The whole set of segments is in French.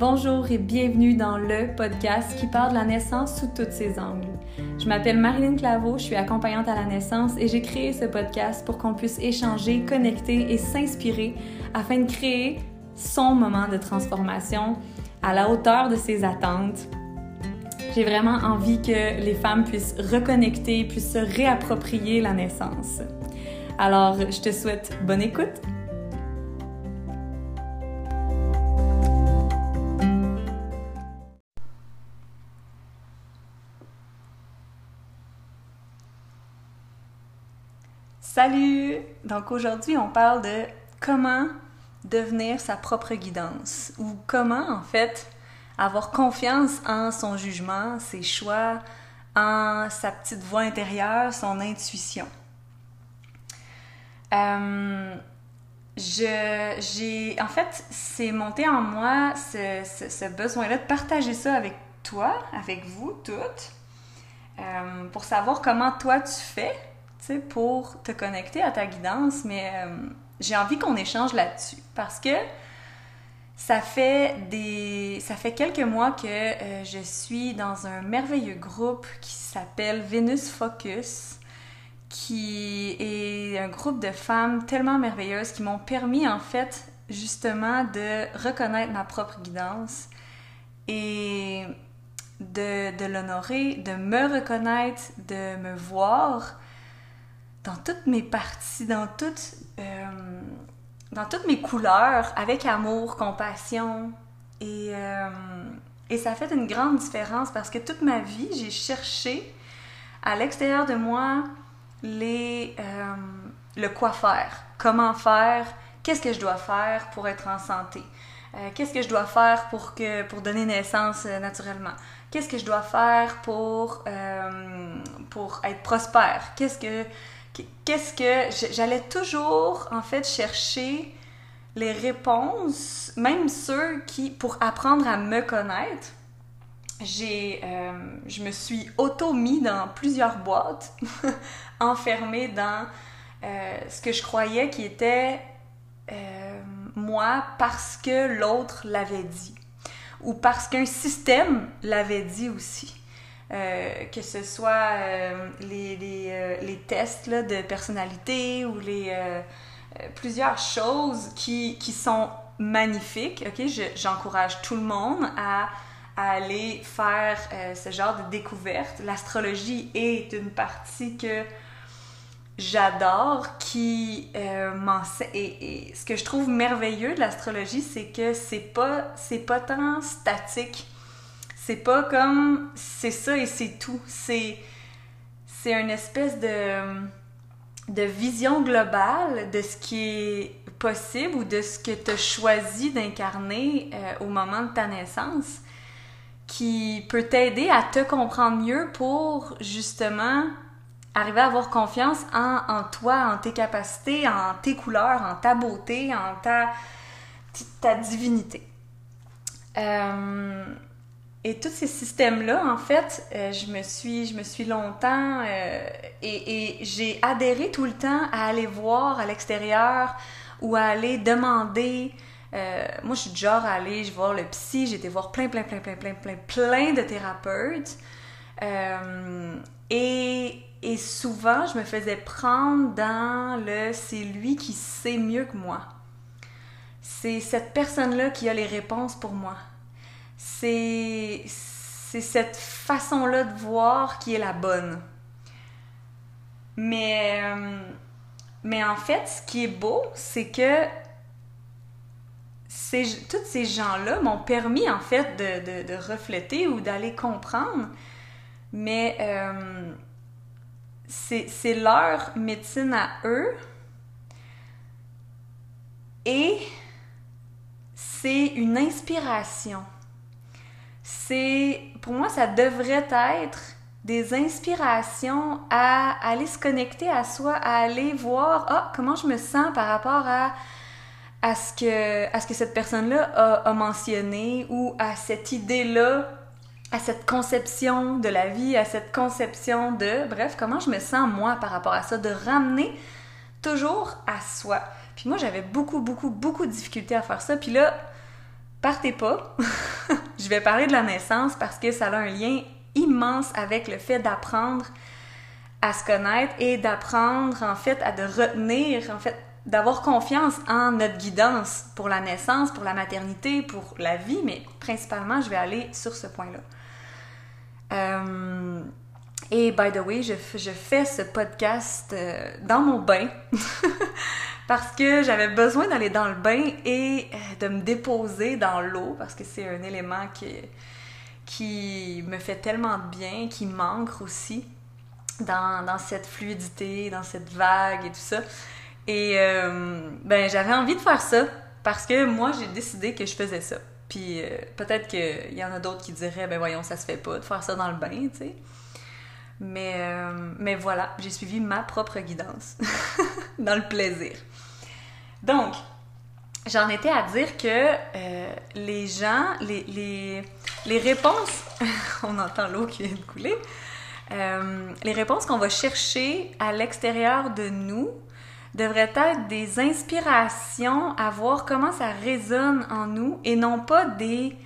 Bonjour et bienvenue dans le podcast qui parle de la naissance sous tous ses angles. Je m'appelle Marilyn Claveau, je suis accompagnante à la naissance et j'ai créé ce podcast pour qu'on puisse échanger, connecter et s'inspirer afin de créer son moment de transformation à la hauteur de ses attentes. J'ai vraiment envie que les femmes puissent reconnecter, puissent se réapproprier la naissance. Alors, je te souhaite bonne écoute Salut! Donc aujourd'hui, on parle de comment devenir sa propre guidance ou comment en fait avoir confiance en son jugement, ses choix, en sa petite voix intérieure, son intuition. Euh, j'ai, en fait, c'est monté en moi ce, ce, besoin-là de partager ça avec toi, avec vous toutes, euh, pour savoir comment toi tu fais pour te connecter à ta guidance, mais euh, j'ai envie qu'on échange là-dessus. Parce que ça fait des ça fait quelques mois que euh, je suis dans un merveilleux groupe qui s'appelle Venus Focus qui est un groupe de femmes tellement merveilleuses qui m'ont permis en fait justement de reconnaître ma propre guidance et de, de l'honorer, de me reconnaître, de me voir dans toutes mes parties, dans toutes, euh, dans toutes mes couleurs, avec amour, compassion. Et, euh, et ça fait une grande différence parce que toute ma vie, j'ai cherché à l'extérieur de moi les, euh, le quoi faire, comment faire, qu'est-ce que je dois faire pour être en santé? qu'est-ce que je dois faire pour, que, pour donner naissance naturellement? Qu'est-ce que je dois faire pour, pour être prospère? Qu'est-ce que qu'est-ce que j'allais toujours en fait chercher les réponses, même ceux qui pour apprendre à me connaître, j'ai euh, je me suis auto mis dans plusieurs boîtes, enfermée dans euh, ce que je croyais qui était euh, moi parce que l'autre l'avait dit ou parce qu'un système l'avait dit aussi. Euh, que ce soit euh, les, les, euh, tests de personnalité ou les plusieurs choses qui, qui, sont magnifiques. J'encourage tout le monde à, aller faire ce genre de découverte. L'astrologie est une partie que j'adore, qui. Et, et, ce que je trouve merveilleux de l'astrologie, c'est que c'est pas c'est pas tant statique c'est pas comme c'est ça et c'est tout. C'est c'est une espèce de de vision globale de ce qui est possible ou de ce que tu as choisi d'incarner euh, au moment de ta naissance qui peut t'aider à te comprendre mieux pour justement arriver à avoir confiance en, en, toi, en tes capacités, en tes couleurs, en ta beauté, en ta, ta divinité. Euh, et tous ces systèmes-là, en fait, euh, je, me suis, je me suis longtemps euh, et, et j'ai adhéré tout le temps à aller voir à l'extérieur ou à aller demander. Euh, moi, je suis genre à aller je voir le psy, j'ai été voir plein, plein, plein, plein, plein, plein, plein de thérapeutes. et, et souvent, je me faisais prendre dans le c'est lui qui sait mieux que moi. C'est cette personne-là qui a les réponses pour moi c'est cette façon-là de voir qui est la bonne. Mais, euh, en fait, ce qui est beau, c'est que tous ces gens-là m'ont permis en fait de, de, refléter ou d'aller comprendre, mais euh, c'est leur médecine à eux. Et c'est une inspiration c'est, pour moi, ça devrait être des inspirations à aller se connecter à soi, à aller voir, ah, comment je me sens par rapport à, à, ce, que, à ce que cette personne-là a, mentionné ou à cette idée-là, à cette conception de la vie, à cette conception de, bref, comment je me sens moi par rapport à ça, de ramener toujours à soi. Puis moi, j'avais beaucoup, beaucoup, beaucoup de difficultés à faire ça. Puis là, partez pas. je vais parler de la naissance parce que ça a un lien immense avec le fait d'apprendre à se connaître et d'apprendre en fait à de retenir en fait d'avoir confiance en notre guidance pour la naissance, pour la maternité, pour la vie, mais principalement je vais aller sur ce point-là. Euh, et by the way, je, fais ce podcast euh, dans mon bain parce que j'avais besoin d'aller dans le bain et euh, de me déposer dans l'eau parce que c'est un élément qui, qui me fait tellement de bien, qui manque aussi dans, dans cette fluidité, dans cette vague et tout ça. Et euh, ben j'avais envie de faire ça parce que moi j'ai décidé que je faisais ça. Puis peut-être qu'il y en a d'autres qui diraient ben voyons ça se fait pas de faire ça dans le bain, tu sais. Mais, euh, mais voilà, j'ai suivi ma propre guidance dans le plaisir. Donc, j'en étais à dire que euh, les gens, les, réponses, on entend l'eau qui vient de couler, euh, les réponses qu'on va chercher à l'extérieur de nous devraient être des inspirations à voir comment ça résonne en nous et non pas des,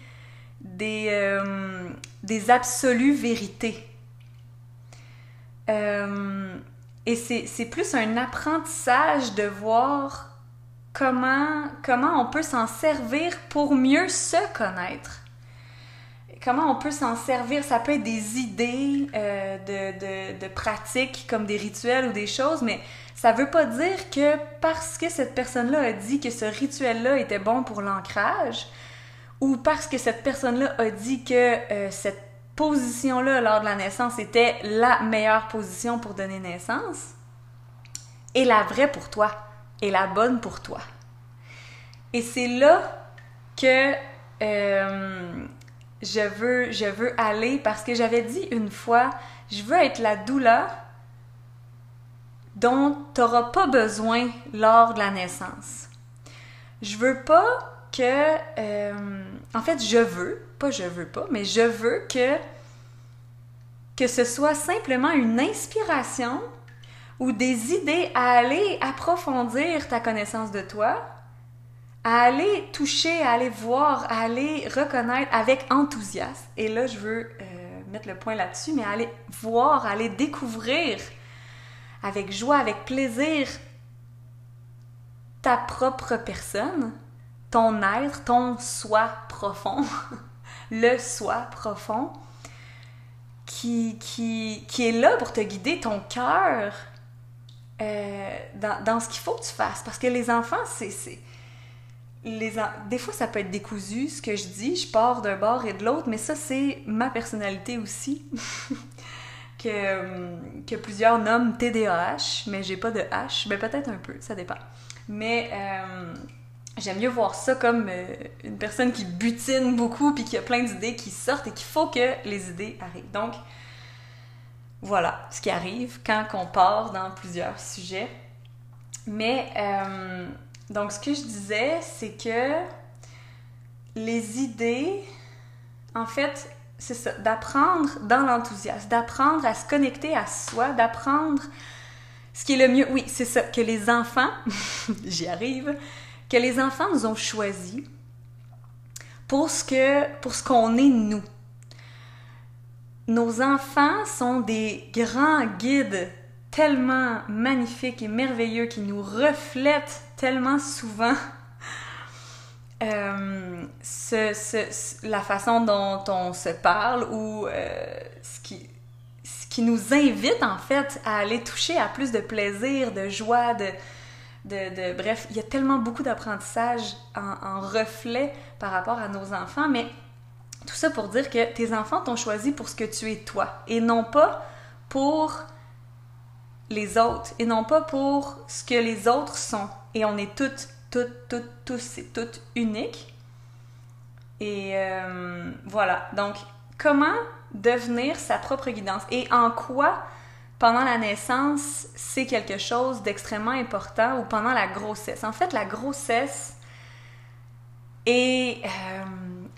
des, des absolues vérités. Euh, et c'est plus un apprentissage de voir comment, comment on peut s'en servir pour mieux se connaître? Comment on peut s'en servir, ça peut être des idées euh, de, de, de pratiques comme des rituels ou des choses, mais ça veut pas dire que parce que cette personne-là a dit que ce rituel-là était bon pour l'ancrage, ou parce que cette personne-là a dit que euh, cette position-là lors de la naissance était la meilleure position pour donner naissance, et la vraie pour toi, la bonne pour toi. Et c'est là que euh, je, veux, je veux aller parce que j'avais dit une fois, je veux être la doula dont tu n'auras pas besoin lors de la naissance. Je veux pas que... Euh, en fait, je veux, pas je veux pas, mais je veux que que ce soit simplement une inspiration ou des idées à aller approfondir ta connaissance de toi, à aller toucher, à aller voir, à aller reconnaître avec enthousiasme. Et là, je veux euh, mettre le point là-dessus, mais aller voir, aller découvrir avec joie, avec plaisir ta propre personne, ton être, ton soi profond, le soi profond, qui, qui, qui est là pour te guider ton cœur euh, dans, ce qu'il faut que tu fasses. Parce que les enfants, c'est. Des fois, ça peut être décousu, ce que je dis. Je pars d'un bord et de l'autre, mais ça, c'est ma personnalité aussi. que, que plusieurs nomment TDAH, mais j'ai pas de H. Ben, peut-être un peu, ça dépend. Mais. Euh, j'aime mieux voir ça comme euh, une personne qui butine beaucoup puis qui a plein d'idées qui sortent et qu'il faut que les idées arrivent. Donc, voilà ce qui arrive quand on part dans plusieurs sujets. Mais, euh, donc, ce que je disais, c'est que les idées, en fait, c'est ça, d'apprendre dans l'enthousiasme, d'apprendre à se connecter à soi, d'apprendre ce qui est le mieux. Oui, c'est ça, que les enfants, j'y arrive, que les enfants nous ont choisis pour ce que pour ce qu'on est nous. Nos enfants sont des grands guides tellement magnifiques et merveilleux qui nous reflètent tellement souvent. Euh, la façon dont on se parle ou euh, ce, qui, nous invite en fait à aller toucher à plus de plaisir, de joie, de, bref, il y a tellement beaucoup d'apprentissage en, reflet par rapport à nos enfants, mais tout ça pour dire que tes enfants t'ont choisi pour ce que tu es toi et non pas pour les autres et non pas pour ce que les autres sont. Et on est toutes, toutes, toutes, tous et toutes uniques. Et euh, voilà. Donc, comment devenir sa propre guidance? Et en quoi pendant la naissance, c'est quelque chose d'extrêmement important ou pendant la grossesse? En fait, la grossesse et, euh,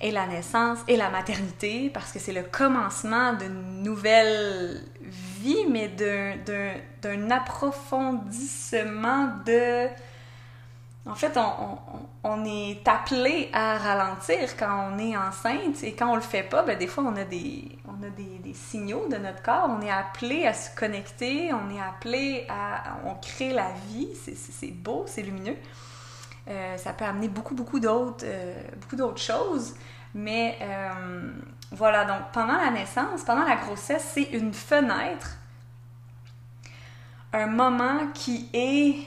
et la naissance et la maternité, parce que c'est le commencement d'une nouvelle vie, mais d'un approfondissement de en fait, on, est appelé à ralentir quand on est enceinte et quand on le fait pas, ben, des fois, on a, des, on a des, signaux de notre corps. On est appelé à se connecter, on est appelé à... On crée la vie, c'est beau, c'est lumineux. Euh, ça peut amener beaucoup, beaucoup d'autres euh, beaucoup d'autres choses. Mais euh, voilà, donc pendant la naissance, pendant la grossesse, c'est une fenêtre, un moment qui est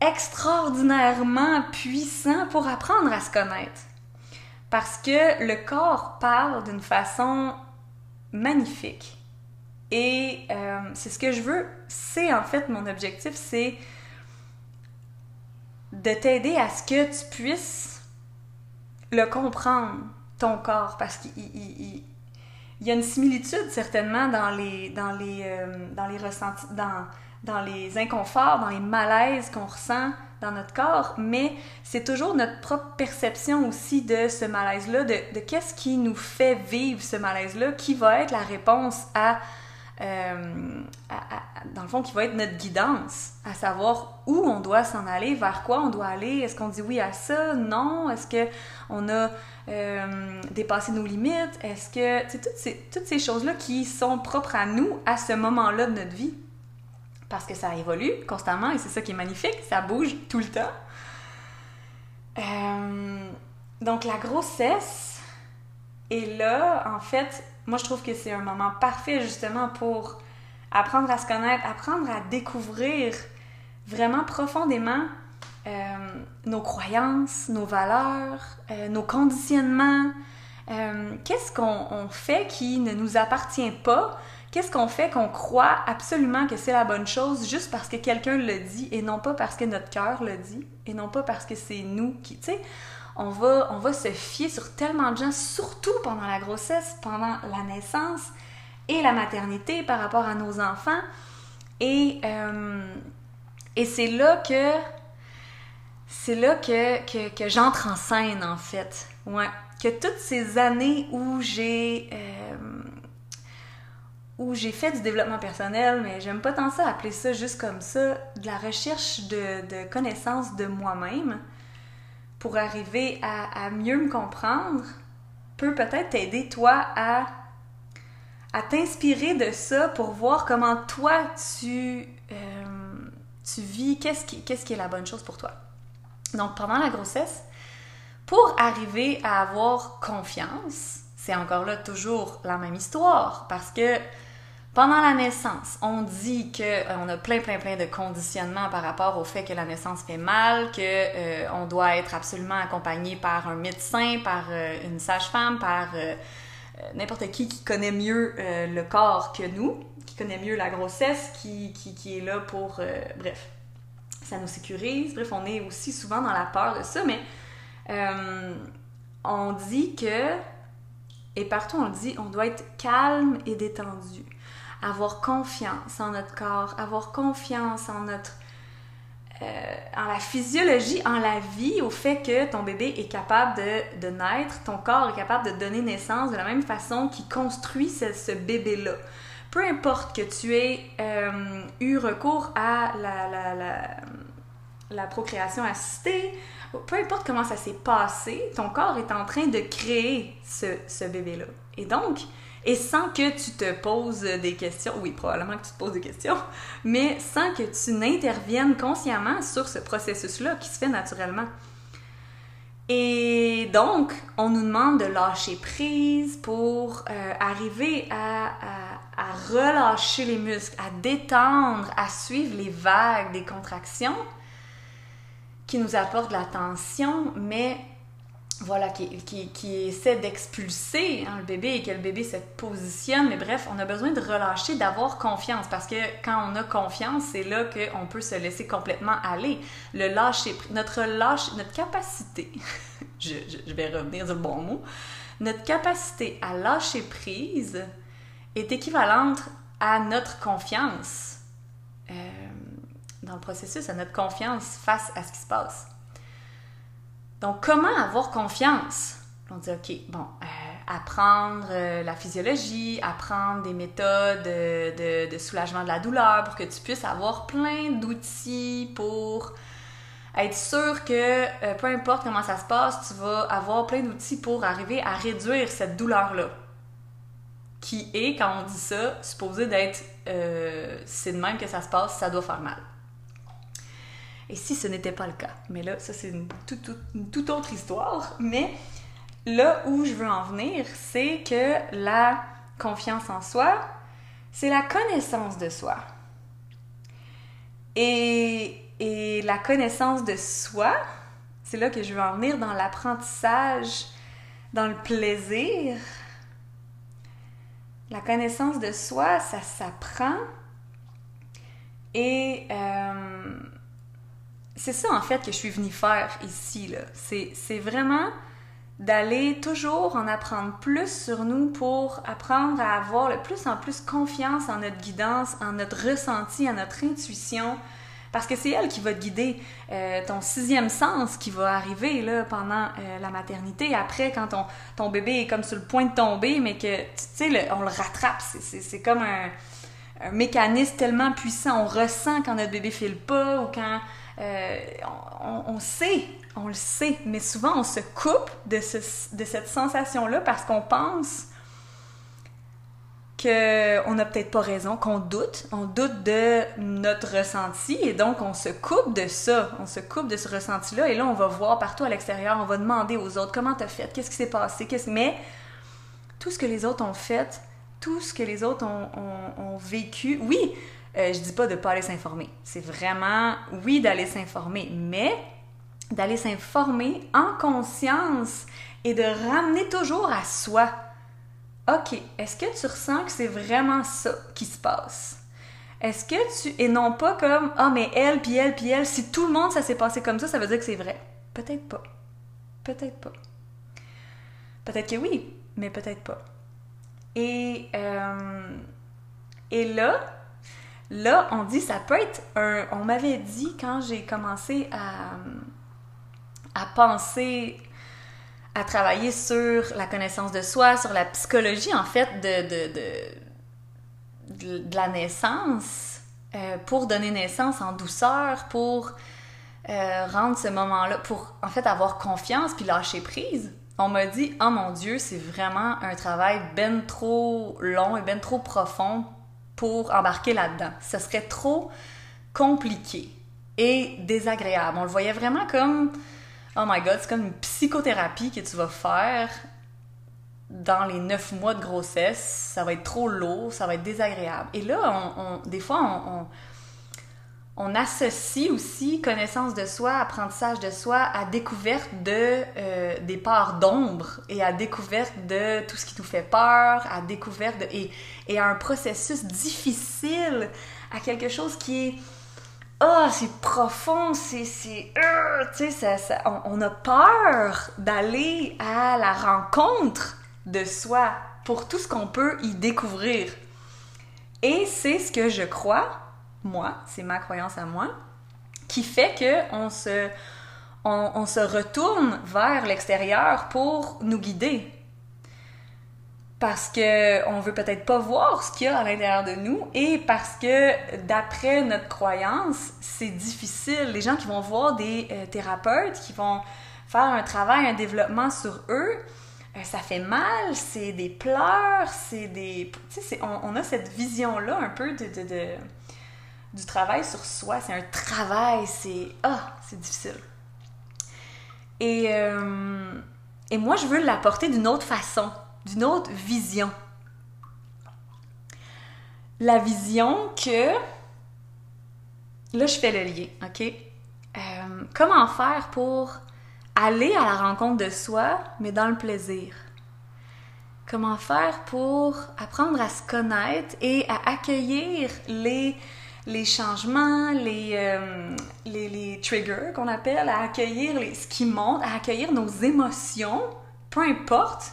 extraordinairement puissant pour apprendre à se connaître. Parce que le corps parle d'une façon magnifique. Et c'est ce que je veux, c'est en fait mon objectif, c'est de t'aider à ce que tu puisses le comprendre, ton corps, parce qu'il y a une similitude certainement dans les, dans les, euh, dans les ressentis, dans, dans les inconforts, dans les malaises qu'on ressent dans notre corps, mais c'est toujours notre propre perception aussi de ce malaise-là, de, de qu'est-ce qui nous fait vivre ce malaise-là, qui va être la réponse à, euh, dans le fond, qui va être notre guidance, à savoir où on doit s'en aller, vers quoi on doit aller, est-ce qu'on dit oui à ça, non, est-ce qu'on a euh, dépassé nos limites, est-ce que, tu toutes ces, toutes ces choses-là qui sont propres à nous à ce moment-là de notre vie. Parce que ça évolue constamment et c'est ça qui est magnifique, ça bouge tout le temps. Euh, donc la grossesse est là, en fait, moi je trouve que c'est un moment parfait justement pour apprendre à se connaître, apprendre à découvrir vraiment profondément euh, nos croyances, nos valeurs, euh, nos conditionnements. Qu'est-ce qu'on fait qui ne nous appartient pas, Qu'est-ce qu'on fait qu'on croit absolument que c'est la bonne chose juste parce que quelqu'un le dit et non pas parce que notre cœur le dit et non pas parce que c'est nous qui, tu sais, on va, se fier sur tellement de gens, surtout pendant la grossesse, pendant la naissance et la maternité par rapport à nos enfants. Et, euh, et c'est là que c'est là que, que, que j'entre en scène en fait. Ouais. Que toutes ces années où j'ai euh, où j'ai fait du développement personnel, mais j'aime pas tant ça appeler ça juste comme ça, de la recherche de, de connaissances de moi-même pour arriver à, mieux me comprendre, peut peut-être t'aider toi à, t'inspirer de ça pour voir comment toi tu, euh, vis, qui, qu'est-ce qui est la bonne chose pour toi. Donc pendant la grossesse, pour arriver à avoir confiance, c'est encore là toujours la même histoire parce que pendant la naissance, on dit que euh, on a plein plein plein de conditionnements par rapport au fait que la naissance fait mal, que euh, on doit être absolument accompagné par un médecin, par euh, une sage-femme, par n'importe qui qui connaît mieux le corps que nous, qui connaît mieux la grossesse, qui, qui, qui est là pour bref, ça nous sécurise. Bref, on est aussi souvent dans la peur de ça, mais on dit que et partout on dit on doit être calme et détendu avoir confiance en notre corps, avoir confiance en notre euh, en la physiologie, en la vie, au fait que ton bébé est capable de, de, naître, ton corps est capable de donner naissance de la même façon qu'il construit ce, bébé-là. Peu importe que tu aies euh, eu recours à la, la, la, la, procréation assistée, peu importe comment ça s'est passé, ton corps est en train de créer ce, ce bébé-là. Et donc, et sans que tu te poses des questions, oui, probablement que tu te poses des questions, mais sans que tu n'interviennes consciemment sur ce processus-là qui se fait naturellement. Et donc, on nous demande de lâcher prise pour euh, arriver à, à, relâcher les muscles, à détendre, à suivre les vagues des contractions qui nous apportent la tension, mais voilà, qui, essaie d'expulser hein, le bébé et que le bébé se positionne. Mais bref, on a besoin de relâcher, d'avoir confiance parce que quand on a confiance, c'est là qu'on peut se laisser complètement aller. Le lâcher, notre lâche, notre capacité, je, vais revenir le bon mot, notre capacité à lâcher prise est équivalente à notre confiance euh, dans le processus, à notre confiance face à ce qui se passe. Donc, comment avoir confiance? On dit, OK, bon, euh, apprendre euh, la physiologie, apprendre des méthodes de, de, soulagement de la douleur pour que tu puisses avoir plein d'outils pour être sûr que euh, peu importe comment ça se passe, tu vas avoir plein d'outils pour arriver à réduire cette douleur-là. Qui est, quand on dit ça, supposé d'être euh, c'est de même que ça se passe, ça doit faire mal. Et si ce n'était pas le cas, mais là, ça c'est une, toute autre histoire, mais là où je veux en venir, c'est que la confiance en soi, c'est la connaissance de soi. Et, et, la connaissance de soi, c'est là que je veux en venir dans l'apprentissage, dans le plaisir. La connaissance de soi, ça s'apprend. Et euh, c'est ça en fait que je suis venue faire ici. C'est vraiment d'aller toujours en apprendre plus sur nous pour apprendre à avoir le plus en plus confiance en notre guidance, en notre ressenti, en notre intuition, parce que c'est elle qui va te guider. Euh, ton sixième sens qui va arriver là, pendant euh, la maternité, après quand ton, bébé est comme sur le point de tomber, mais que, tu sais, on le rattrape. C'est comme un, un, mécanisme tellement puissant. On ressent quand notre bébé file pas ou quand euh, on, sait, on le sait, mais souvent on se coupe de, cette sensation-là parce qu'on pense qu'on n'a peut-être pas raison, qu'on doute, on doute de notre ressenti et donc on se coupe de ça, on se coupe de ce ressenti-là et là on va voir partout à l'extérieur, on va demander aux autres comment t'as fait, qu'est-ce qui s'est passé, mais tout ce que les autres ont fait, tout ce que les autres ont vécu, oui, euh, je dis pas de pas aller s'informer. C'est vraiment, oui, d'aller s'informer, mais d'aller s'informer en conscience et de ramener toujours à soi. OK, est-ce que tu ressens que c'est vraiment ça qui se passe? Est-ce que tu... Et non pas comme, ah, mais elle, puis elle, puis elle, si tout le monde, ça s'est passé comme ça, ça veut dire que c'est vrai. Peut-être pas. Peut-être pas. Peut-être que oui, mais peut-être pas. Et, euh, et là, Là, on dit ça peut être un. On m'avait dit quand j'ai commencé à, penser, à travailler sur la connaissance de soi, sur la psychologie en fait de, la naissance, euh, pour donner naissance en douceur, pour euh, rendre ce moment-là, pour en fait avoir confiance puis lâcher prise. On m'a dit, oh mon Dieu, c'est vraiment un travail ben trop long et ben trop profond pour embarquer là-dedans. Ce serait trop compliqué et désagréable. On le voyait vraiment comme, oh my god, c'est comme une psychothérapie que tu vas faire dans les neuf mois de grossesse. Ça va être trop lourd, ça va être désagréable. Et là, on, des fois, on on associe aussi connaissance de soi, apprentissage de soi à découverte de euh, des parts d'ombre et à découverte de tout ce qui nous fait peur, à découverte de, et, et à un processus difficile, à quelque chose qui est oh c'est profond, c'est c'est euh, tu sais on, on a peur d'aller à la rencontre de soi pour tout ce qu'on peut y découvrir. Et c'est ce que je crois moi, c'est ma croyance à moi, qui fait que on se, on, se retourne vers l'extérieur pour nous guider. Parce que on veut peut-être pas voir ce qu'il y a à l'intérieur de nous et parce que d'après notre croyance, c'est difficile. Les gens qui vont voir des euh, thérapeutes, qui vont faire un travail, un développement sur eux, euh, ça fait mal, c'est des pleurs, c'est des... Tu sais, on, on, a cette vision-là un peu de, du travail sur soi. C'est un travail, c'est... Ah, c'est difficile. Et, euh, et moi, je veux l'apporter d'une autre façon, d'une autre vision. La vision que... Là, je fais le lien, OK? Euh, comment faire pour aller à la rencontre de soi, mais dans le plaisir? Comment faire pour apprendre à se connaître et à accueillir les les changements, les, euh, les, les, triggers qu'on appelle, à accueillir les, ce qui monte, à accueillir nos émotions, peu importe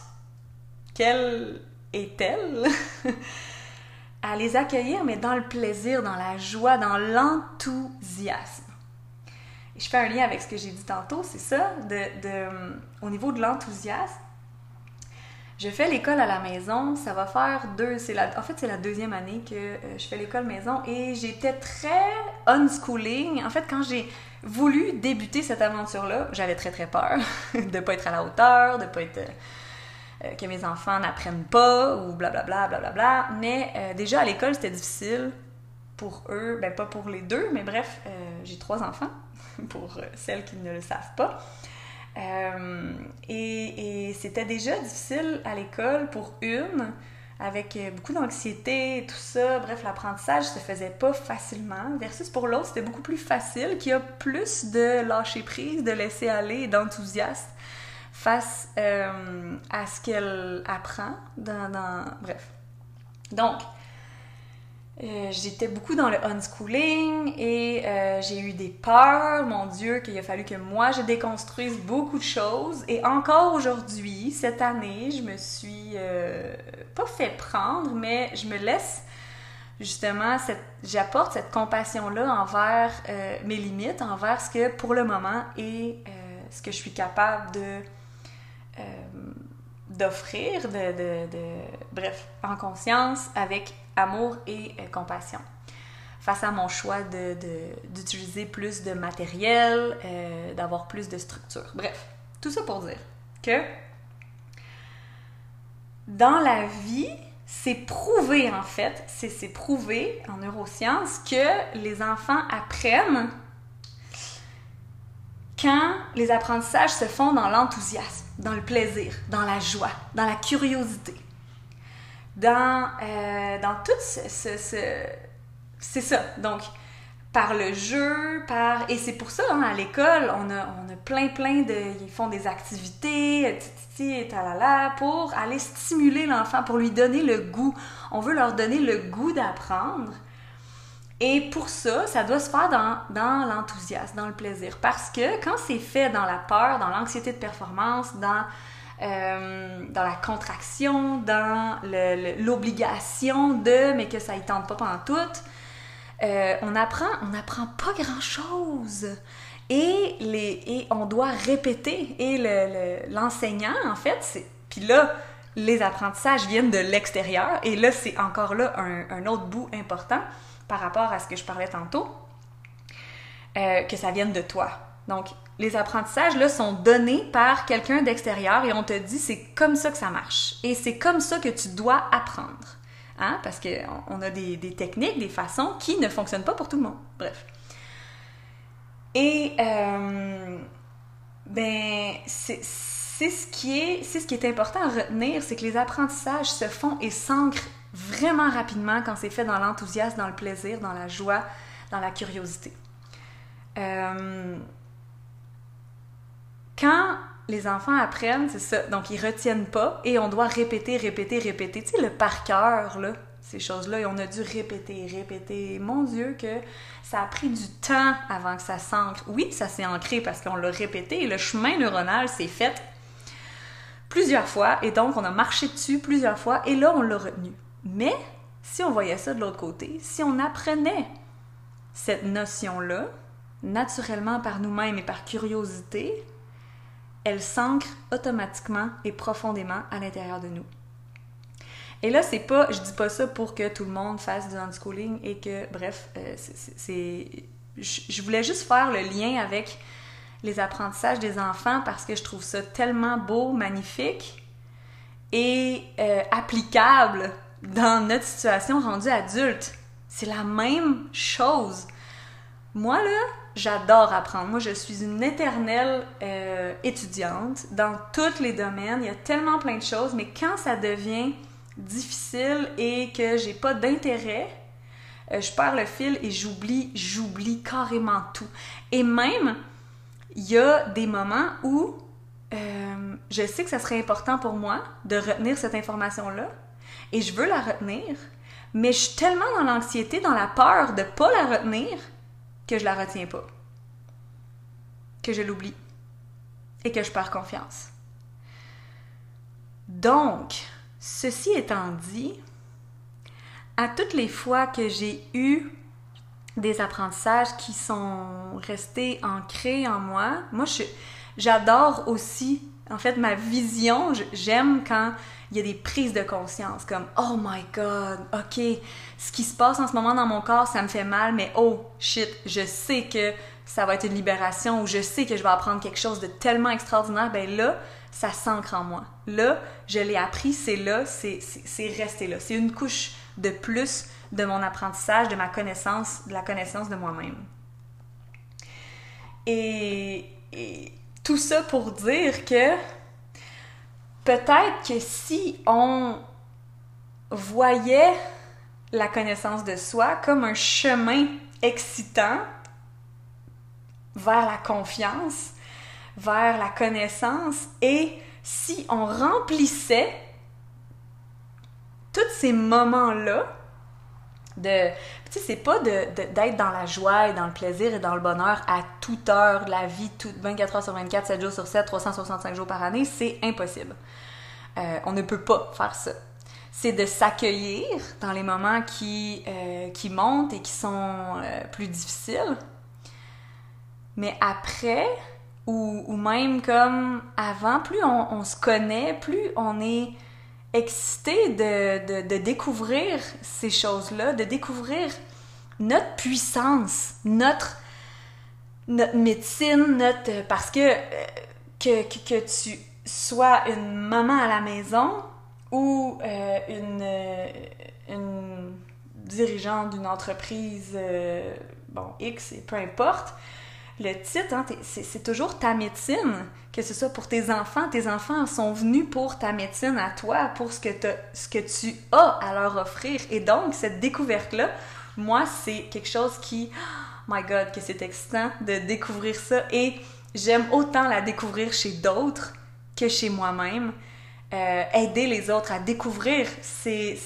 quelle est-elle, à les accueillir, mais dans le plaisir, dans la joie, dans l'enthousiasme. Je fais un lien avec ce que j'ai dit tantôt, c'est ça, de, de, au niveau de l'enthousiasme. Je fais l'école à la maison, ça va faire deux, en fait c'est la deuxième année que euh, je fais l'école maison et j'étais très unschooling. En fait, quand j'ai voulu débuter cette aventure-là, j'avais très très peur de pas être à la hauteur, de pas être euh, euh, que mes enfants n'apprennent pas ou blablabla blablabla. Mais déjà à l'école c'était difficile pour eux, ben pas pour les deux, mais bref, j'ai trois enfants pour celles qui ne le savent pas. Euh, et, c'était déjà difficile à l'école pour une, avec euh, beaucoup d'anxiété et tout ça. Bref, l'apprentissage se faisait pas facilement. Versus pour l'autre, c'était beaucoup plus facile, qui a plus de lâcher prise, de laisser aller et d'enthousiasme face euh, à ce qu'elle apprend dans. Bref. Donc, euh, j'étais beaucoup dans le unschooling et euh, j'ai eu des peurs, mon Dieu, qu'il a fallu que moi je déconstruise beaucoup de choses. Et encore aujourd'hui, cette année, je me suis euh, pas fait prendre, mais je me laisse justement, j'apporte cette compassion-là envers mes limites, envers ce que pour le moment est ce que je suis capable de d'offrir, de, de, bref, en conscience, avec amour et euh, compassion. Face à mon choix d'utiliser de, plus de matériel, euh, d'avoir plus de structure. Bref, tout ça pour dire que dans la vie, c'est prouvé en fait, c'est prouvé en neurosciences que les enfants apprennent quand les apprentissages se font dans l'enthousiasme, dans le plaisir, dans la joie, dans la curiosité dans, euh, dans tout ce, c'est ça. Donc, par le jeu, par... Et c'est pour ça, hein, à l'école, on a, on a plein, plein de... Ils font des activités, titi, et talala, pour aller stimuler l'enfant, pour lui donner le goût. On veut leur donner le goût d'apprendre. Et pour ça, ça doit se faire dans, dans l'enthousiasme, dans le plaisir. Parce que quand c'est fait dans la peur, dans l'anxiété de performance, dans euh, dans la contraction, dans l'obligation de, mais que ça y tente pas pendant tout. Euh, on apprend, on n'apprend pas grand chose. Et, les, et on doit répéter. Et l'enseignant, en fait. Puis là, les apprentissages viennent de l'extérieur. Et là, c'est encore là un, autre bout important par rapport à ce que je parlais tantôt. Euh, que ça vienne de toi. Donc, les apprentissages là, sont donnés par quelqu'un d'extérieur et on te dit c'est comme ça que ça marche. Et c'est comme ça que tu dois apprendre. Hein? Parce qu'on a des, techniques, des façons qui ne fonctionnent pas pour tout le monde. Bref. Et euh, ben, c'est ce, qui est, ce qui est important à retenir, c'est que les apprentissages se font et s'ancrent vraiment rapidement quand c'est fait dans l'enthousiasme, dans le plaisir, dans la joie, dans la curiosité. Euh, quand les enfants apprennent, c'est ça. Donc, ils retiennent pas et on doit répéter, répéter, répéter. Tu sais, le par cœur, là, ces choses-là, et on a dû répéter, répéter. Mon Dieu, que ça a pris du temps avant que ça s'ancre. Oui, ça s'est ancré parce qu'on l'a répété et le chemin neuronal s'est fait plusieurs fois et donc on a marché dessus plusieurs fois et là, on l'a retenu. Mais si on voyait ça de l'autre côté, si on apprenait cette notion-là, naturellement par nous-mêmes et par curiosité, elle s'ancre automatiquement et profondément à l'intérieur de nous. Et là, c'est pas, je dis pas ça pour que tout le monde fasse du unschooling et que, bref, euh, c'est, je voulais juste faire le lien avec les apprentissages des enfants parce que je trouve ça tellement beau, magnifique et euh, applicable dans notre situation rendue adulte. C'est la même chose. Moi, là, j'adore apprendre. Moi, je suis une éternelle euh, étudiante dans tous les domaines. Il y a tellement plein de choses, mais quand ça devient difficile et que j'ai pas d'intérêt, euh, je perds le fil et j'oublie, j'oublie carrément tout. Et même, il y a des moments où euh, je sais que ça serait important pour moi de retenir cette information-là et je veux la retenir, mais je suis tellement dans l'anxiété, dans la peur de pas la retenir que je la retiens pas, que je l'oublie et que je perds confiance. Donc, ceci étant dit, à toutes les fois que j'ai eu des apprentissages qui sont restés ancrés en moi, moi j'adore aussi En fait, ma vision, j'aime quand il y a des prises de conscience, comme Oh my God, ok, ce qui se passe en ce moment dans mon corps, ça me fait mal, mais oh shit, je sais que ça va être une libération ou je sais que je vais apprendre quelque chose de tellement extraordinaire. Ben là, ça s'ancre en moi. Là, je l'ai appris, c'est là, c'est resté là. C'est une couche de plus de mon apprentissage, de ma connaissance, de la connaissance de moi-même. Et, tout ça pour dire que peut-être que si on voyait la connaissance de soi comme un chemin excitant vers la confiance, vers la connaissance, et si on remplissait tous ces moments-là de tu sais c'est pas d'être dans la joie et dans le plaisir et dans le bonheur à toute heure de la vie toute 24 heures sur 24 7 jours sur 7 365 jours par année c'est impossible. Euh, on ne peut pas faire ça. C'est de s'accueillir dans les moments qui, euh, qui montent et qui sont euh, plus difficiles. Mais après ou, ou, même comme avant plus on, on se connaît plus on est excité de, de, découvrir ces choses-là, de découvrir notre puissance, notre, notre médecine, notre. Parce que, euh, que, que, tu sois une maman à la maison ou euh, une, euh, une dirigeante d'une entreprise, X, peu importe, le titre, hein, c'est toujours ta médecine, que ce soit pour tes enfants. Tes enfants sont venus pour ta médecine à toi, pour ce que, tu as à leur offrir. Et donc, cette découverte-là, moi, c'est quelque chose qui, oh my God, que c'est excitant de découvrir ça. Et j'aime autant la découvrir chez d'autres que chez moi-même. Euh, aider les autres à découvrir ces,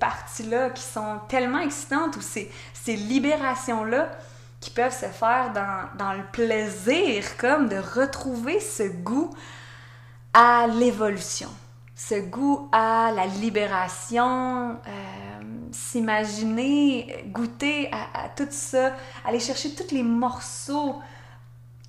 parties-là qui sont tellement excitantes ou ces libérations-là qui peuvent se faire dans, le plaisir, comme de retrouver ce goût à l'évolution, ce goût à la libération, euh, s'imaginer, goûter à, tout ça, aller chercher tous les morceaux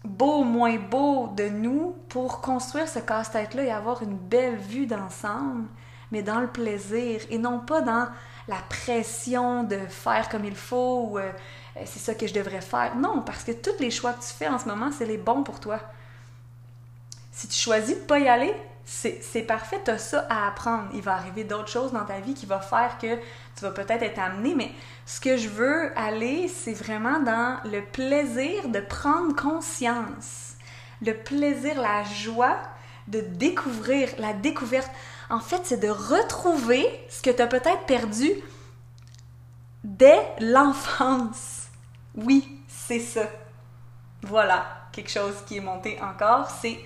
beaux, moins beaux de nous pour construire ce casse-tête-là et avoir une belle vue d'ensemble, mais dans le plaisir et non pas dans la pression de faire comme il faut euh, c'est ça que je devrais faire. Non, parce que tous les choix que tu fais en ce moment, c'est les bons pour toi. Si tu choisis de pas y aller, c'est parfait, tu as ça à apprendre. Il va arriver d'autres choses dans ta vie qui vont faire que tu vas peut-être être amené, mais ce que je veux aller, c'est vraiment dans le plaisir de prendre conscience, le plaisir, la joie de découvrir, la découverte. En fait, c'est de retrouver ce que tu as peut-être perdu dès l'enfance. Oui, c'est ça. Voilà, quelque chose qui est monté encore, c'est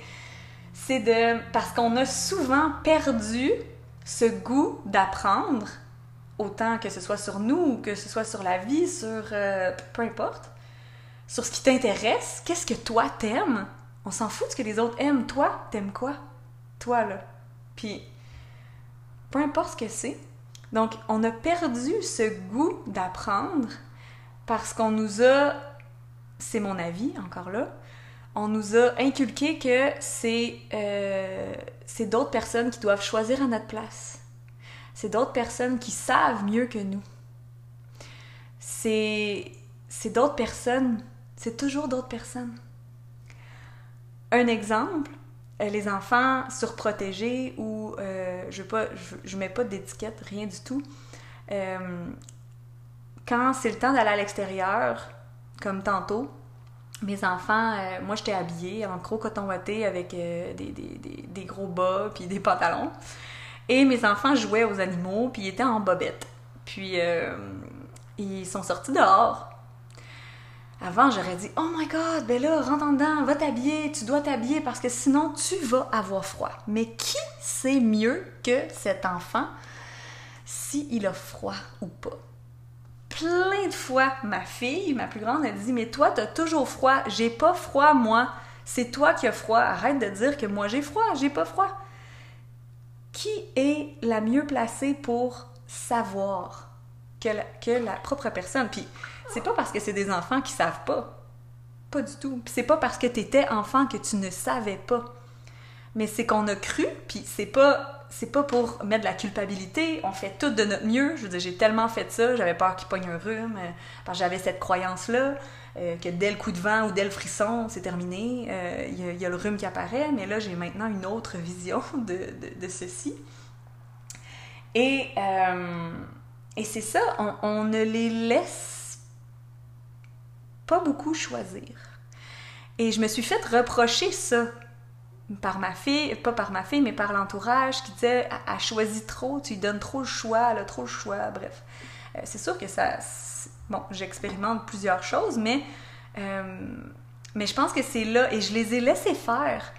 c'est de parce qu'on a souvent perdu ce goût d'apprendre, autant que ce soit sur nous ou que ce soit sur la vie, sur euh, peu importe, sur ce qui t'intéresse, qu'est-ce que toi t'aimes? On s'en fout de ce que les autres aiment. Toi, t'aimes quoi? Toi, là. Puis, peu importe ce que c'est. Donc, on a perdu ce goût d'apprendre parce qu'on nous a, c'est mon avis encore là, on nous a inculqué que c'est euh, d'autres personnes qui doivent choisir à notre place. C'est d'autres personnes qui savent mieux que nous. C'est d'autres personnes, c'est toujours d'autres personnes. Un exemple, euh, les enfants surprotégés ou euh, je ne mets pas d'étiquette, rien du tout. Euh, quand c'est le temps d'aller à l'extérieur, comme tantôt, mes enfants, euh, moi j'étais habillée en gros coton ouaté avec euh, des, gros bas puis des pantalons. Et mes enfants jouaient aux animaux puis ils étaient en bobette. Puis euh, ils sont sortis dehors. Avant, j'aurais dit Oh my god, ben là, rentre en dedans, va t'habiller, tu dois t'habiller parce que sinon tu vas avoir froid. Mais qui sait mieux que cet enfant s'il a froid ou pas? Plein de fois, ma fille, ma plus grande, elle dit Mais toi, t'as toujours froid. J'ai pas froid, moi. C'est toi qui as froid. Arrête de dire que moi j'ai froid. J'ai pas froid. Qui est la mieux placée pour savoir que la, que la propre personne? Puis c'est pas parce que c'est des enfants qui savent pas. Pas du tout. Puis c'est pas parce que t'étais enfant que tu ne savais pas. mais c'est qu'on a cru, puis c'est pas c'est pas pour mettre de la culpabilité, on fait tout de notre mieux. Je veux dire, j'ai tellement fait ça, j'avais peur qu'il pogne un rhume, euh, parce que j'avais cette croyance-là, euh, que dès le coup de vent ou dès le frisson, c'est terminé, euh, il y, a le rhume qui apparaît, mais là, j'ai maintenant une autre vision de, de, ceci. Et, et c'est ça, on, ne les laisse pas beaucoup choisir. Et je me suis fait reprocher ça par ma fille, pas par ma fille, mais par l'entourage qui disait elle, choisit trop, tu lui donnes trop le choix, elle a trop le choix, bref. Euh, c'est sûr que ça. Bon, j'expérimente plusieurs choses, mais, euh, mais je pense que c'est là et je les ai laissés faire.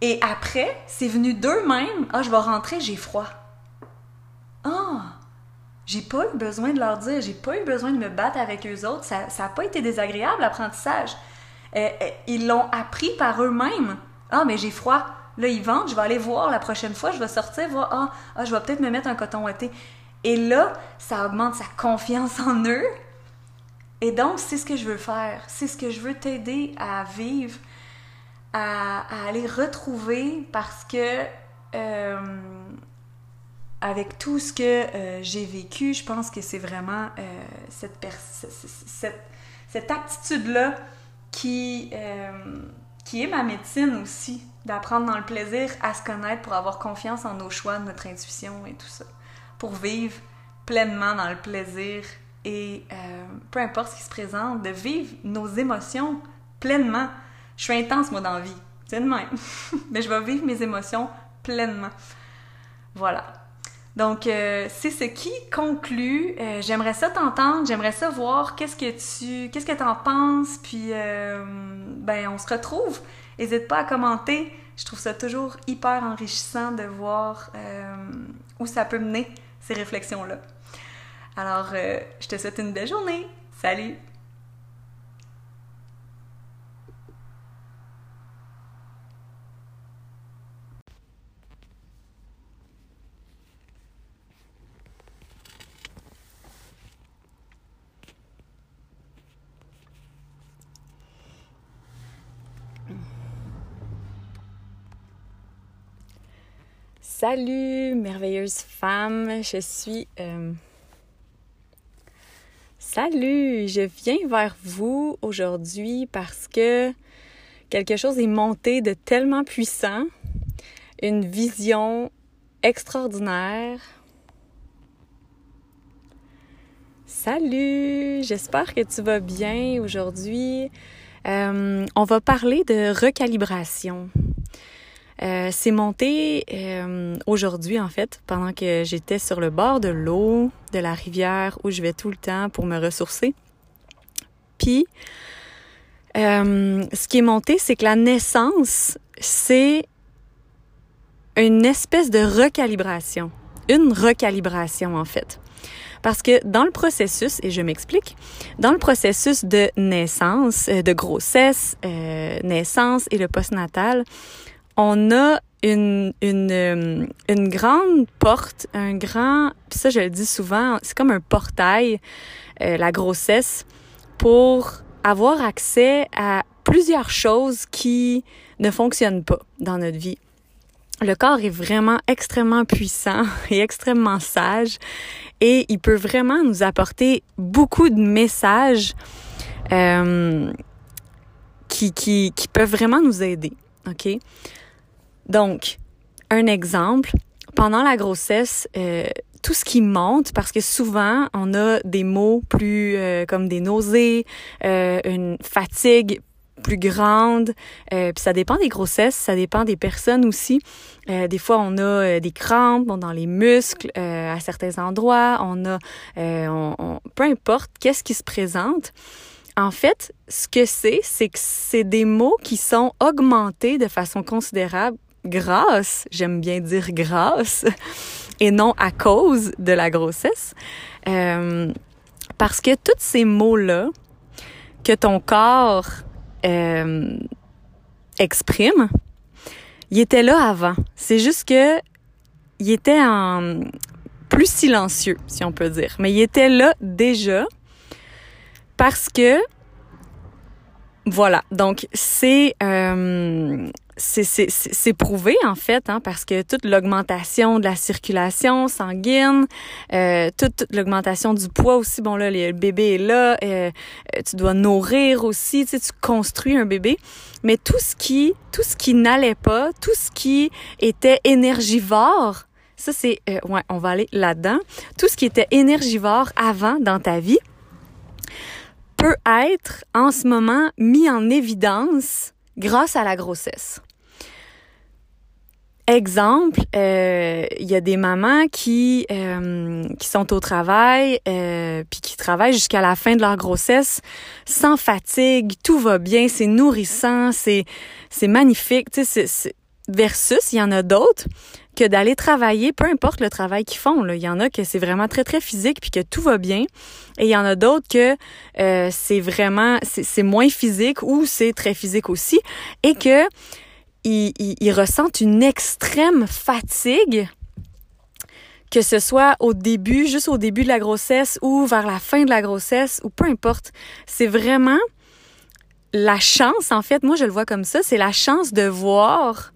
Et après, c'est venu d'eux-mêmes Ah, je vais rentrer, j'ai froid. Ah! j'ai pas eu besoin de leur dire, j'ai pas eu besoin de me battre avec eux autres, ça n'a pas été désagréable l'apprentissage. Euh, ils l'ont appris par eux-mêmes. Ah, mais j'ai froid. Là, ils vendent, je vais aller voir la prochaine fois, je vais sortir, voir, ah, ah je vais peut-être me mettre un coton ouaté. Et là, ça augmente sa confiance en eux. Et donc, c'est ce que je veux faire. C'est ce que je veux t'aider à vivre, à, aller retrouver parce que euh, avec tout ce que euh, j'ai vécu, je pense que c'est vraiment euh, cette, cette, cette attitude-là qui qui est ma médecine aussi, d'apprendre dans le plaisir à se connaître pour avoir confiance en nos choix, notre intuition et tout ça, pour vivre pleinement dans le plaisir et euh, peu importe ce qui se présente, de vivre nos émotions pleinement. Je suis intense, moi, dans la vie. C'est de. Mais je vais vivre mes émotions pleinement. Voilà. Donc, euh, c'est ce qui conclut. Euh, j'aimerais ça t'entendre, j'aimerais ça voir qu'est-ce que tu, qu'est-ce que t'en penses, puis euh, ben on se retrouve. N'hésite pas à commenter. Je trouve ça toujours hyper enrichissant de voir où ça peut mener ces réflexions-là. Alors, je te souhaite une belle journée. Salut! Salut, merveilleuse femme, je suis... Euh, salut, je viens vers vous aujourd'hui parce que quelque chose est monté de tellement puissant, une vision extraordinaire. Salut, j'espère que tu vas bien aujourd'hui. Euh, on va parler de recalibration. Euh, c'est monté euh, aujourd'hui, en fait, pendant que j'étais sur le bord de l'eau, de la rivière, où je vais tout le temps pour me ressourcer. Puis, euh, ce qui est monté, c'est que la naissance, c'est une espèce de recalibration. Une recalibration, en fait. Parce que dans le processus, et je m'explique, dans le processus de naissance, de grossesse, naissance et le postnatal, on a une, une, euh, une grande porte, un grand, ça je le dis souvent, c'est comme un portail, euh, la grossesse, pour avoir accès à plusieurs choses qui ne fonctionnent pas dans notre vie. Le corps est vraiment extrêmement puissant et extrêmement sage et il peut vraiment nous apporter beaucoup de messages euh, qui, qui, qui peuvent vraiment nous aider. OK? Donc, un exemple, pendant la grossesse, euh, tout ce qui monte, parce que souvent, on a des mots plus euh, comme des nausées, euh, une fatigue plus grande, puis ça dépend des grossesses, ça dépend des personnes aussi. des fois, on a des crampes dans les muscles à certains endroits, on a, on, peu importe qu'est-ce qui se présente. En fait, ce que c'est, c'est que c'est des mots qui sont augmentés de façon considérable grâce, j'aime bien dire grâce, et non à cause de la grossesse. Euh, parce que tous ces mots-là que ton corps euh, exprime, ils étaient là avant. C'est juste que il était en plus silencieux, si on peut dire. Mais il était là déjà parce que voilà. Donc c'est euh, c'est prouvé en fait, hein, parce que toute l'augmentation de la circulation sanguine, euh, toute, l'augmentation du poids aussi, bon là, le bébé est là, euh, euh, tu dois nourrir aussi, tu sais, tu construis un bébé, mais tout ce qui, tout ce qui n'allait pas, tout ce qui était énergivore, ça c'est, euh, ouais, on va aller là-dedans, tout ce qui était énergivore avant dans ta vie peut être en ce moment mis en évidence grâce à la grossesse. Exemple, euh, il y a des mamans qui euh, qui sont au travail euh, puis qui travaillent jusqu'à la fin de leur grossesse sans fatigue, tout va bien, c'est nourrissant, c'est c'est magnifique, tu sais, versus il y en a d'autres que d'aller travailler, peu importe le travail qu'ils font. Là. Il y en a que c'est vraiment très, très physique puis que tout va bien. Et il y en a d'autres que euh, c'est vraiment, c'est moins physique ou c'est très physique aussi. Et que ils, ressentent une extrême fatigue, que ce soit au début, juste au début de la grossesse ou vers la fin de la grossesse ou peu importe. C'est vraiment la chance, en fait, moi je le vois comme ça, c'est la chance de voir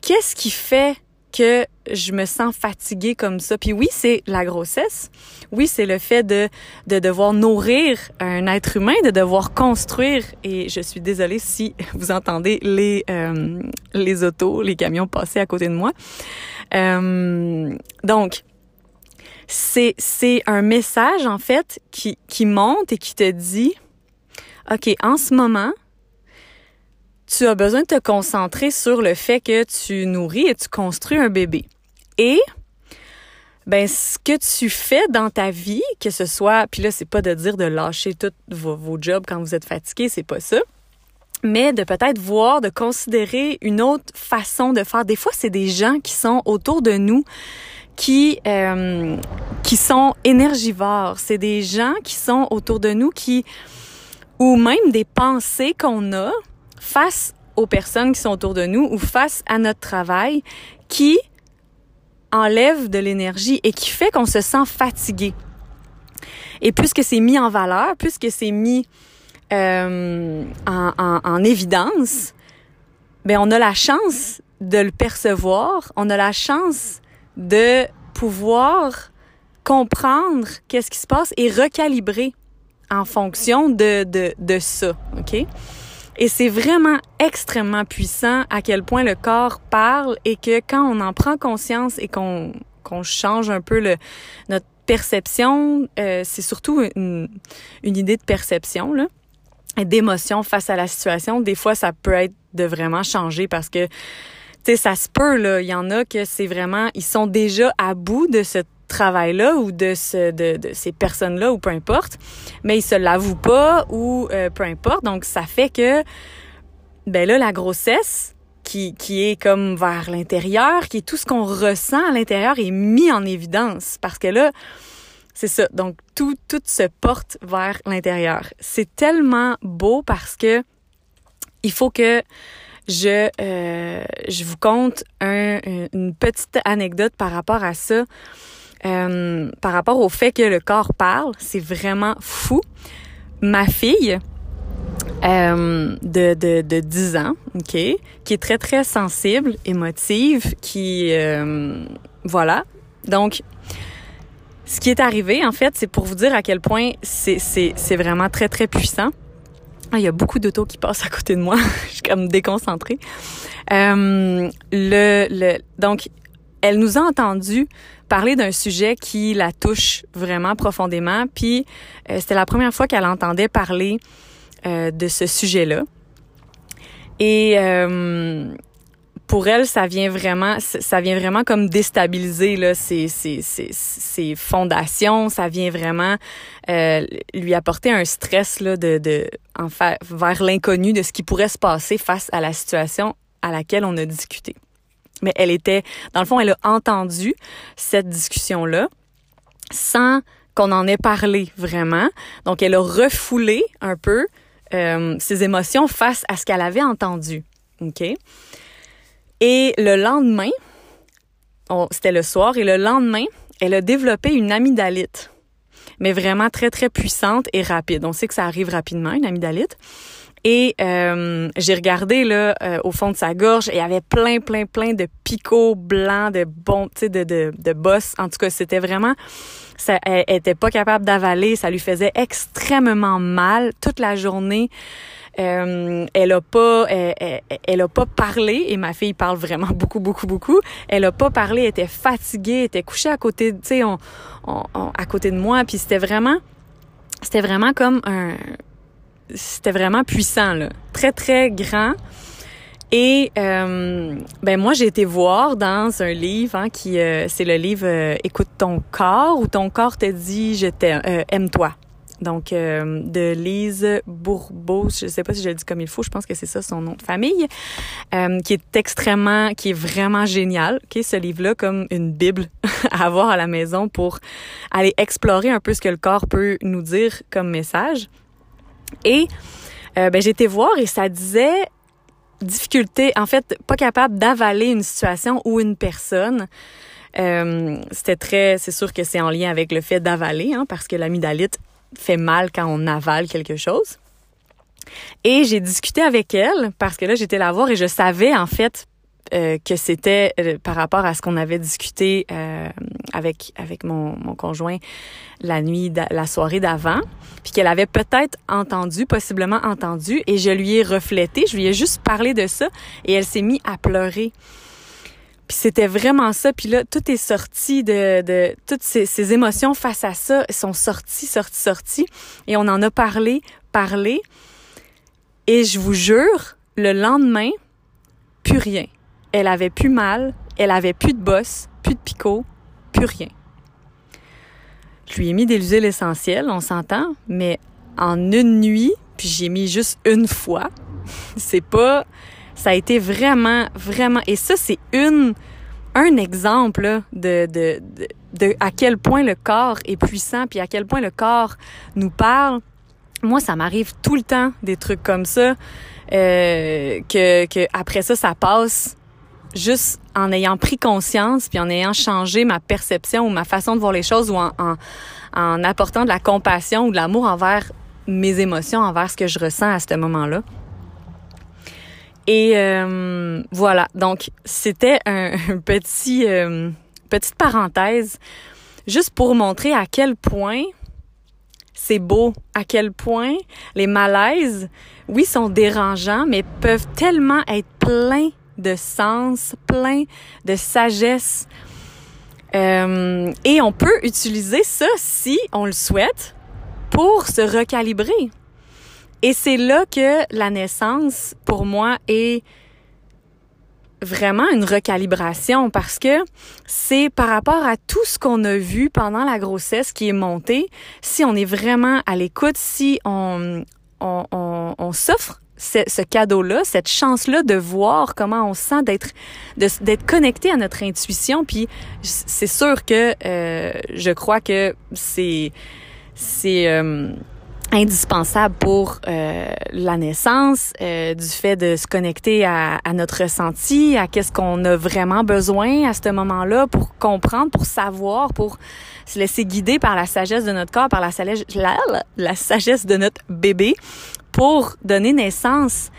qu'est-ce qui fait que je me sens fatiguée comme ça. Puis oui, c'est la grossesse. Oui, c'est le fait de, de devoir nourrir un être humain, de devoir construire. Et je suis désolée si vous entendez les, euh, les autos, les camions passer à côté de moi. Euh, donc, c'est, c'est un message, en fait, qui, qui monte et qui te dit, OK, en ce moment, tu as besoin de te concentrer sur le fait que tu nourris et tu construis un bébé. Et ben ce que tu fais dans ta vie, que ce soit, puis là c'est pas de dire de lâcher tous vos, jobs quand vous êtes fatigué, c'est pas ça, mais de peut-être voir, de considérer une autre façon de faire. Des fois, c'est des gens qui sont autour de nous qui euh, qui sont énergivores. C'est des gens qui sont autour de nous qui ou même des pensées qu'on a face aux personnes qui sont autour de nous ou face à notre travail qui enlève de l'énergie et qui fait qu'on se sent fatigué. Et puisque c'est mis en valeur, puisque c'est mis euh, en, en, en, évidence, ben on a la chance de le percevoir, on a la chance de pouvoir comprendre qu'est-ce qui se passe et recalibrer en fonction de, de, de ça, OK? Et c'est vraiment extrêmement puissant à quel point le corps parle et que quand on en prend conscience et qu'on qu'on change un peu le, notre perception, euh, c'est surtout une, une, idée de perception, là, d'émotion face à la situation. Des fois, ça peut être de vraiment changer parce que, tu sais, ça se peut, là. Il y en a que c'est vraiment, ils sont déjà à bout de ce travail-là ou de, ce, de, de ces personnes-là ou peu importe, mais ils se l'avouent pas ou euh, peu importe. Donc, ça fait que, ben là, la grossesse, qui, qui est comme vers l'intérieur, qui est tout ce qu'on ressent à l'intérieur est mis en évidence parce que là, c'est ça. Donc, tout, tout se porte vers l'intérieur. C'est tellement beau parce que il faut que je, euh, je vous conte un, une petite anecdote par rapport à ça. Euh, par rapport au fait que le corps parle, c'est vraiment fou. Ma fille euh, de, de, de 10 ans, OK, qui est très, très sensible, émotive, qui... Euh, voilà. Donc, ce qui est arrivé, en fait, c'est pour vous dire à quel point c'est, vraiment très, très puissant. Ah, il y a beaucoup d'autos qui passent à côté de moi. Je suis comme déconcentrée. Euh, le, le, donc, elle nous a entendu parler d'un sujet qui la touche vraiment profondément. Puis euh, c'était la première fois qu'elle entendait parler euh, de ce sujet-là. Et euh, pour elle, ça vient vraiment, ça vient vraiment comme déstabiliser là ses, fondations. Ça vient vraiment lui apporter un stress là de, vers l'inconnu de ce qui pourrait se passer face à la situation à laquelle on a discuté mais elle était, dans le fond, elle a entendu cette discussion-là sans qu'on en ait parlé vraiment. Donc, elle a refoulé un peu euh, ses émotions face à ce qu'elle avait entendu. OK? Et le lendemain, c'était le soir, et le lendemain, elle a développé une amygdalite, mais vraiment très, très puissante et rapide. On sait que ça arrive rapidement, une amygdalite. Et euh, j'ai regardé là euh, au fond de sa gorge, il y avait plein, plein, plein de picots blancs, de bons, tu sais, de, de, de bosses. En tout cas, c'était vraiment, ça, elle, était pas capable d'avaler, ça lui faisait extrêmement mal toute la journée. Euh, elle a pas, elle, elle, a pas parlé et ma fille parle vraiment beaucoup, beaucoup, beaucoup. Elle a pas parlé, elle était fatiguée, elle était couchée à côté, tu sais, on, on, à côté de moi, puis c'était vraiment, c'était vraiment comme un c'était vraiment puissant, là. Très, très grand. Et euh, ben moi j'ai été voir dans un livre hein, qui euh, c'est le livre euh, Écoute ton corps où ton corps te dit je t'aime aime-toi. Donc de Lise Bourbeau, je sais pas si je le dis comme il faut, je pense que c'est ça son nom de famille, qui est extrêmement, qui est vraiment génial. Ok, ce livre-là comme une bible à avoir à la maison pour aller explorer un peu ce que le corps peut nous dire comme message. Et euh, ben, j'ai été voir et ça disait difficulté, en fait, pas capable d'avaler une situation ou une personne. Euh, c'était très, c'est sûr que c'est en lien avec le fait d'avaler, hein, parce que l'amygdalite fait mal quand on avale quelque chose. Et j'ai discuté avec elle parce que là j'étais la voir et je savais en fait euh, que c'était euh, par rapport à ce qu'on avait discuté euh, avec avec mon, mon conjoint la nuit, la soirée d'avant, puis qu'elle avait peut-être entendu, possiblement entendu, et je lui ai reflété, je lui ai juste parlé de ça, et elle s'est mise à pleurer. Puis c'était vraiment ça. Puis là, tout est sorti de, de toutes ces, ces émotions face à ça sont sorties, sorties, sorties. Et on en a parlé, parlé. Et je vous jure, le lendemain, plus rien. Elle avait plus mal, elle avait plus de bosse, plus de picot, plus rien. Je lui ai mis des huiles essentielles, on s'entend, mais en une nuit, puis j'ai mis juste une fois. C'est pas, ça a été vraiment, vraiment, et ça c'est une, un exemple de, de, de, de, à quel point le corps est puissant, puis à quel point le corps nous parle. Moi, ça m'arrive tout le temps des trucs comme ça, euh, que, que après ça, ça passe juste en ayant pris conscience, puis en ayant changé ma perception ou ma façon de voir les choses, ou en, en, apportant de la compassion ou de l'amour envers mes émotions, envers ce que je ressens à ce moment-là. Et euh, voilà, donc c'était un, petit euh, petite parenthèse juste pour montrer à quel point c'est beau, à quel point les malaises, oui, sont dérangeants, mais peuvent tellement être pleins de sens, plein de sagesse. Euh, et on peut utiliser ça si on le souhaite pour se recalibrer. Et c'est là que la naissance, pour moi, est vraiment une recalibration parce que c'est par rapport à tout ce qu'on a vu pendant la grossesse qui est monté, si on est vraiment à l'écoute, si on, on, on, on s'offre ce, cadeau-là, cette chance-là de voir comment on sent d'être d'être connecté à notre intuition. Puis c'est sûr que euh, je crois que c'est c'est euh, indispensable pour euh, la naissance, du fait de se connecter à, à notre ressenti, à qu'est-ce qu'on a vraiment besoin à ce moment-là pour comprendre, pour savoir, pour se laisser guider par la sagesse de notre corps, par la, la, la sagesse de notre bébé, pour donner naissance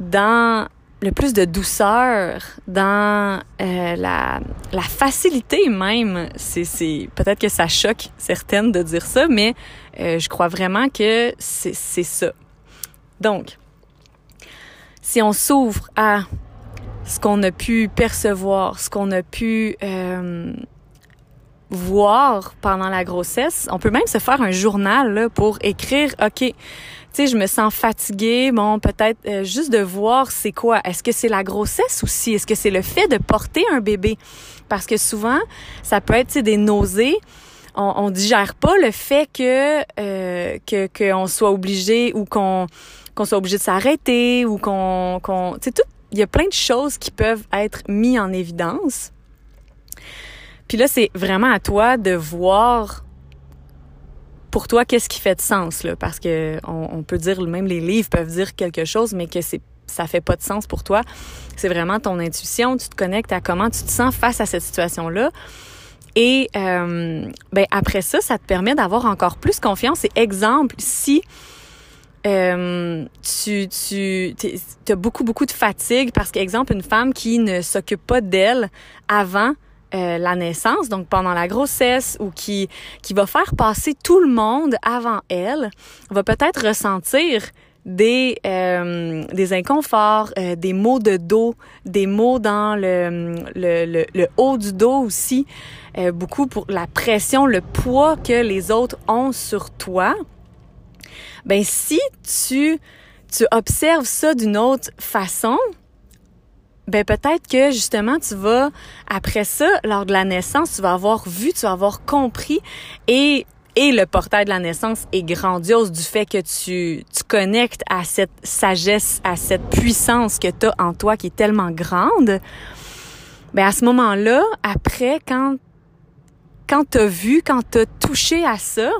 dans le plus de douceur, dans euh, la, la facilité même. C'est, c'est peut-être que ça choque certaines de dire ça, mais euh, je crois vraiment que c'est, c'est ça. Donc, si on s'ouvre à ce qu'on a pu percevoir, ce qu'on a pu euh, voir pendant la grossesse, on peut même se faire un journal là, pour écrire, OK, tu sais, je me sens fatiguée. Bon, peut-être euh, juste de voir c'est quoi. Est-ce que c'est la grossesse aussi? Est-ce que c'est le fait de porter un bébé? Parce que souvent, ça peut être des nausées. On, on digère pas le fait que euh, que qu'on soit obligé ou qu'on qu'on soit obligé de s'arrêter ou qu'on qu'on tu sais tout il y a plein de choses qui peuvent être mis en évidence. Puis là c'est vraiment à toi de voir pour toi, qu'est-ce qui fait de sens là? Parce que on, peut dire même les livres peuvent dire quelque chose, mais que c'est ça fait pas de sens pour toi. C'est vraiment ton intuition. Tu te connectes à comment tu te sens face à cette situation-là. Et euh, ben après ça, ça te permet d'avoir encore plus confiance. Et exemple, si euh, tu, tu as beaucoup, beaucoup de fatigue parce qu'exemple, une femme qui ne s'occupe pas d'elle avant euh, la naissance, donc pendant la grossesse, ou qui, qui va faire passer tout le monde avant elle, va peut-être ressentir des, euh, des inconforts, euh, des maux de dos, des maux dans le, le, le, haut du dos aussi, euh, beaucoup pour la pression, le poids que les autres ont sur toi. Ben si tu tu observes ça d'une autre façon, ben peut-être que justement tu vas après ça lors de la naissance, tu vas avoir vu, tu vas avoir compris et et le portail de la naissance est grandiose du fait que tu, tu connectes à cette sagesse, à cette puissance que tu as en toi qui est tellement grande. Ben à ce moment-là, après, quand, quand tu as vu, quand tu as touché à ça,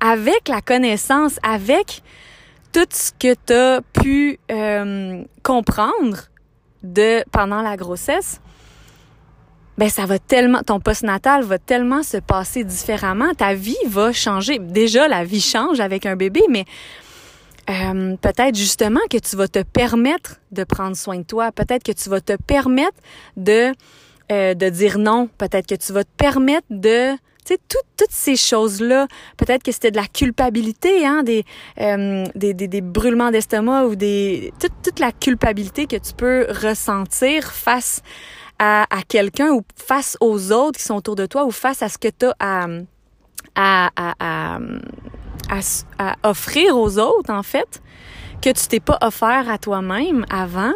avec la connaissance, avec tout ce que tu as pu euh, comprendre de pendant la grossesse, ben ça va tellement ton postnatal va tellement se passer différemment, ta vie va changer. Déjà la vie change avec un bébé, mais euh, peut-être justement que tu vas te permettre de prendre soin de toi, peut-être que tu vas te permettre de euh, de dire non, peut-être que tu vas te permettre de tu toutes ces choses-là, peut-être que c'était de la culpabilité, hein, des, euh, brûlements d'estomac ou des toute, la culpabilité que tu peux ressentir face à, quelqu'un ou face aux autres qui sont autour de toi ou face à ce que tu as à, offrir aux autres, en fait, que tu t'es pas offert à toi-même avant,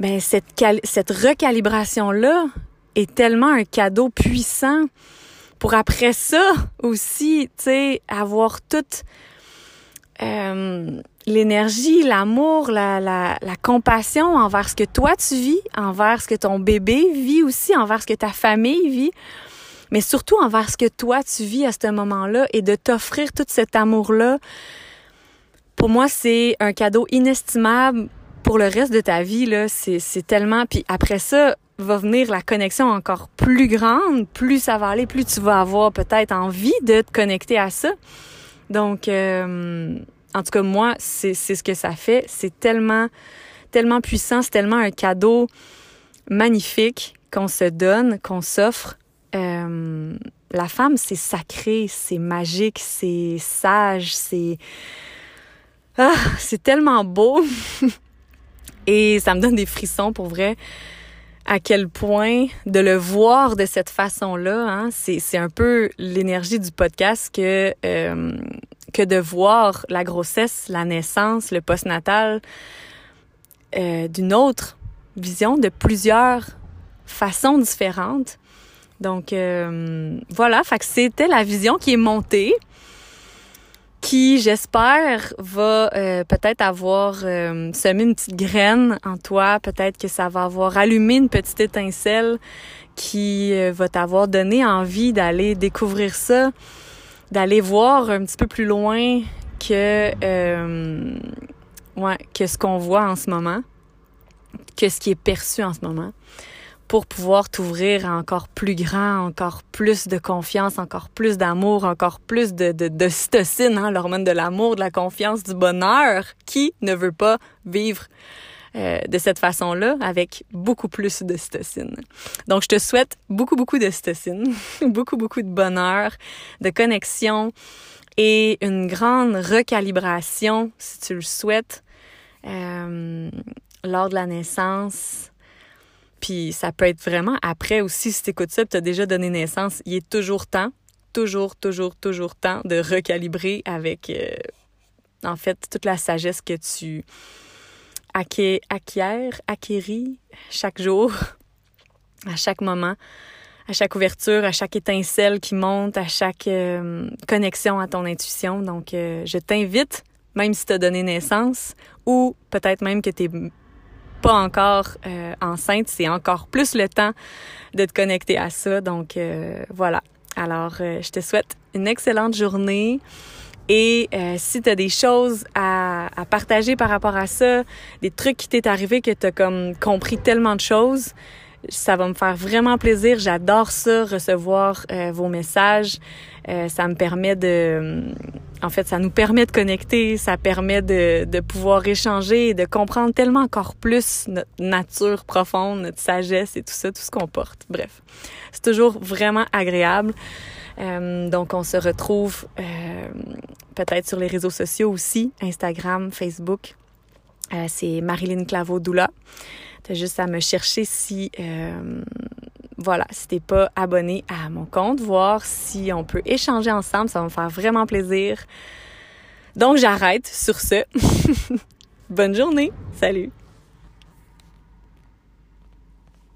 ben cette, cette recalibration-là est tellement un cadeau puissant pour après ça aussi, tu sais, avoir toute euh, l'énergie, l'amour, la, compassion envers ce que toi tu vis, envers ce que ton bébé vit aussi, envers ce que ta famille vit, mais surtout envers ce que toi tu vis à ce moment-là et de t'offrir tout cet amour-là. Pour moi, c'est un cadeau inestimable pour le reste de ta vie. Là, c'est, c'est tellement. Puis après ça, va venir la connexion encore plus grande. Plus ça va aller, plus tu vas avoir peut-être envie de te connecter à ça. Donc, euh, en tout cas, moi, c'est ce que ça fait. C'est tellement, tellement puissant, c'est tellement un cadeau magnifique qu'on se donne, qu'on s'offre. Euh, la femme, c'est sacré, c'est magique, c'est sage, c'est... Ah, c'est tellement beau. Et ça me donne des frissons pour vrai à quel point de le voir de cette façon-là, hein, c'est un peu l'énergie du podcast que euh, que de voir la grossesse, la naissance, le postnatal euh, d'une autre vision, de plusieurs façons différentes. Donc euh, voilà, c'était la vision qui est montée, qui j'espère va euh, peut-être avoir euh, semé une petite graine en toi, peut-être que ça va avoir allumé une petite étincelle qui euh, va t'avoir donné envie d'aller découvrir ça, d'aller voir un petit peu plus loin que euh, ouais, que ce qu'on voit en ce moment, que ce qui est perçu en ce moment pour pouvoir t'ouvrir à encore plus grand, encore plus de confiance, encore plus d'amour, encore plus de, de, de hein, l'hormone de l'amour, de la confiance, du bonheur. Qui ne veut pas vivre euh, de cette façon-là avec beaucoup plus de cytocine? Donc, je te souhaite beaucoup, beaucoup de cytocine, beaucoup, beaucoup de bonheur, de connexion et une grande recalibration, si tu le souhaites, euh, lors de la naissance. Puis ça peut être vraiment après aussi, si tu écoutes ça, tu as déjà donné naissance, il est toujours temps, toujours, toujours, toujours temps de recalibrer avec, euh, en fait, toute la sagesse que tu acquiert, acquéris chaque jour, à chaque moment, à chaque ouverture, à chaque étincelle qui monte, à chaque euh, connexion à ton intuition. Donc, euh, je t'invite, même si tu as donné naissance, ou peut-être même que tu n'es pas encore euh, enceinte, c'est encore plus le temps de te connecter à ça. Donc, voilà. Alors, je te souhaite une excellente journée. Et euh, si tu as des choses à, à, partager par rapport à ça, des trucs qui t'est arrivé que tu as comme compris tellement de choses, Ça va me faire vraiment plaisir. J'adore ça, recevoir euh, vos messages. Euh, ça me permet de... En fait, ça nous permet de connecter, ça permet de, de pouvoir échanger et de comprendre tellement encore plus notre nature profonde, notre sagesse et tout ça, tout ce qu'on porte. Bref, c'est toujours vraiment agréable. Euh, donc, on se retrouve euh, peut-être sur les réseaux sociaux aussi, Instagram, Facebook. Euh, c'est Marilyn Claveau-Doula. T'as juste à me chercher si voilà, si t'es pas abonné à mon compte, voir si on peut échanger ensemble, ça va me faire vraiment plaisir. Donc j'arrête sur ce. Bonne journée. Salut.